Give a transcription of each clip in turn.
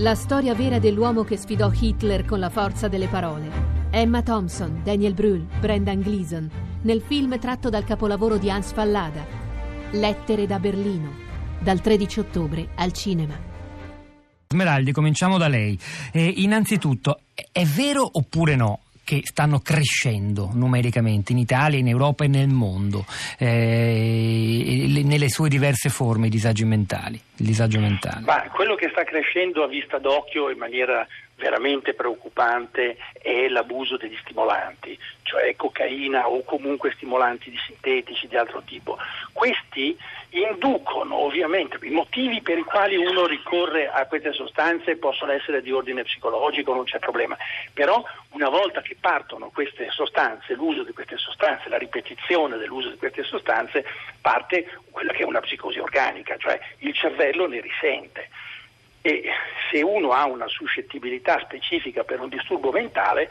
La storia vera dell'uomo che sfidò Hitler con la forza delle parole. Emma Thompson, Daniel Brühl, Brendan Gleeson, nel film tratto dal capolavoro di Hans Fallada, Lettere da Berlino, dal 13 ottobre al cinema. Smeraldi, cominciamo da lei. Eh, innanzitutto, è vero oppure no che stanno crescendo numericamente in Italia, in Europa e nel mondo, eh, nelle sue diverse forme i disagi mentali, il disagio mentale? Ma quello che sta crescendo a vista d'occhio in maniera veramente preoccupante è l'abuso degli stimolanti, cioè cocaina o comunque stimolanti sintetici di altro tipo. Questi inducono ovviamente i motivi per i quali uno ricorre a queste sostanze possono essere di ordine psicologico, non c'è problema, però una volta che partono queste sostanze, l'uso di queste sostanze, la ripetizione dell'uso di queste sostanze, parte quella che è una psicosi organica, cioè il cervello ne risente e se uno ha una suscettibilità specifica per un disturbo mentale,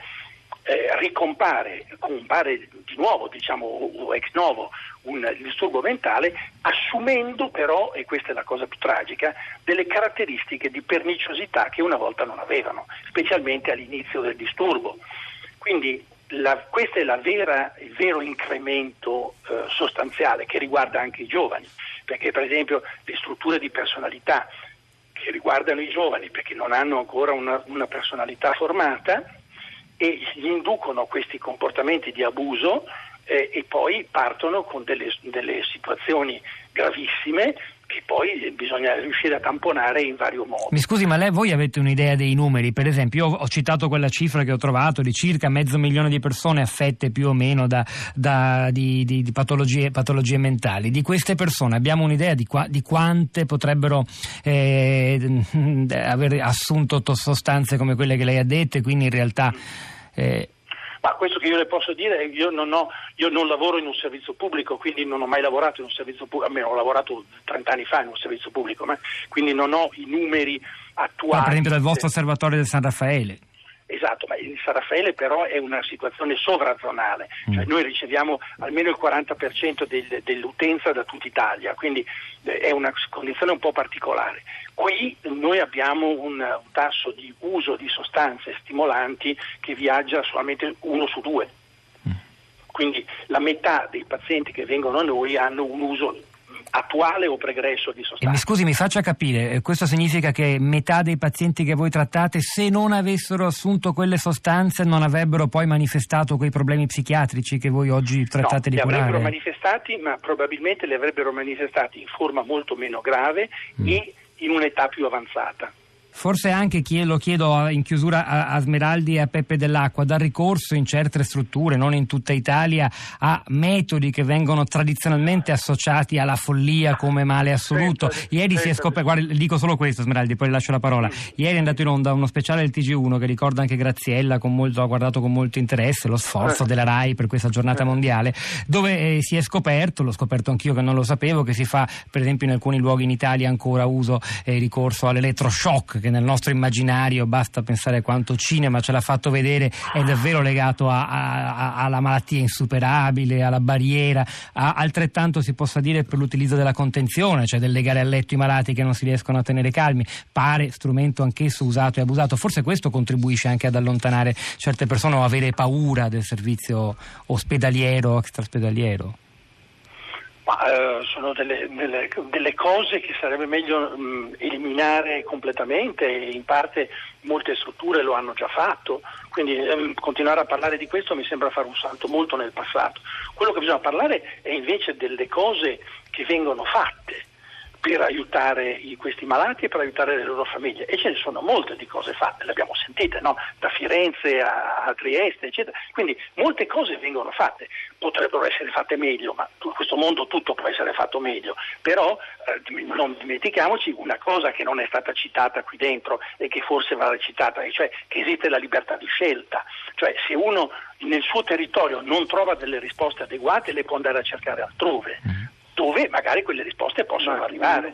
eh, ricompare, compare di nuovo, diciamo, o ex novo, un disturbo mentale, assumendo però, e questa è la cosa più tragica, delle caratteristiche di perniciosità che una volta non avevano, specialmente all'inizio del disturbo. Quindi la, questo è vera, il vero incremento eh, sostanziale che riguarda anche i giovani, perché per esempio le strutture di personalità che riguardano i giovani perché non hanno ancora una, una personalità formata e gli inducono questi comportamenti di abuso eh, e poi partono con delle, delle situazioni gravissime che poi bisogna riuscire a tamponare in vario modo. Mi scusi, ma lei, voi avete un'idea dei numeri? Per esempio, io ho citato quella cifra che ho trovato di circa mezzo milione di persone affette più o meno da, da, di, di, di patologie, patologie, mentali. Di queste persone abbiamo un'idea di, qua, di quante potrebbero eh, aver assunto sostanze come quelle che lei ha dette, quindi in realtà... Eh, ma questo che io le posso dire, io non, ho, io non, lavoro in un servizio pubblico, quindi non ho mai lavorato in un servizio pubblico, almeno ho lavorato 30 anni fa in un servizio pubblico, ma quindi non ho i numeri attuali. Ma per esempio dal vostro osservatorio del San Raffaele. Esatto, ma il San Raffaele però è una situazione sovrazonale, mm. cioè noi riceviamo almeno il 40% del, dell'utenza da tutta Italia, quindi eh, è una condizione un po' particolare. Qui noi abbiamo un, un tasso di uso di sostanze stimolanti che viaggia solamente uno su due, mm. quindi la metà dei pazienti che vengono a noi hanno un uso attuale o pregresso di sostanza. E mi scusi, mi faccia capire, eh, questo significa che metà dei pazienti che voi trattate, se non avessero assunto quelle sostanze, non avrebbero poi manifestato quei problemi psichiatrici che voi oggi trattate no, di curare? li avrebbero manifestati, ma probabilmente li avrebbero manifestati in forma molto meno grave mm. e in un'età più avanzata. Forse anche lo chiedo in chiusura a, Smeraldi e a Peppe dell'Acqua, dal ricorso in certe strutture, non in tutta Italia, a metodi che vengono tradizionalmente associati alla follia come male assoluto. Ieri si è scoperto, guarda, dico solo questo Smeraldi, poi le lascio la parola. Ieri è andato in onda uno speciale del TG1 che ricorda anche Graziella, molto, ha guardato con molto interesse lo sforzo della RAI per questa giornata mondiale, dove eh, si è scoperto, l'ho scoperto anch'io che non lo sapevo, che si fa per esempio in alcuni luoghi in Italia ancora uso e ricorso all'elettroshock che nel nostro immaginario, basta pensare quanto cinema ce l'ha fatto vedere, è davvero legato a, a, alla malattia insuperabile, alla barriera, a, altrettanto si possa dire per l'utilizzo della contenzione, cioè del legare a letto i malati che non si riescono a tenere calmi, pare strumento anch'esso usato e abusato, forse questo contribuisce anche ad allontanare certe persone o avere paura del servizio ospedaliero o extraospedaliero. Ma, eh, sono delle, delle, delle, cose che sarebbe meglio mh, mm, eliminare completamente e in parte molte strutture lo hanno già fatto, quindi ehm, continuare a parlare di questo mi sembra fare un salto molto nel passato. Quello che bisogna parlare è invece delle cose che vengono fatte per aiutare questi malati e per aiutare le loro famiglie e ce ne sono molte di cose fatte, le abbiamo sentite, no? da Firenze a, a, Trieste, eccetera. Quindi molte cose vengono fatte, potrebbero essere fatte meglio, ma in questo mondo tutto può essere fatto meglio, però eh, non dimentichiamoci una cosa che non è stata citata qui dentro e che forse va recitata, cioè che esiste la libertà di scelta, cioè se uno nel suo territorio non trova delle risposte adeguate le può andare a cercare altrove. Dove magari quelle risposte possono arrivare.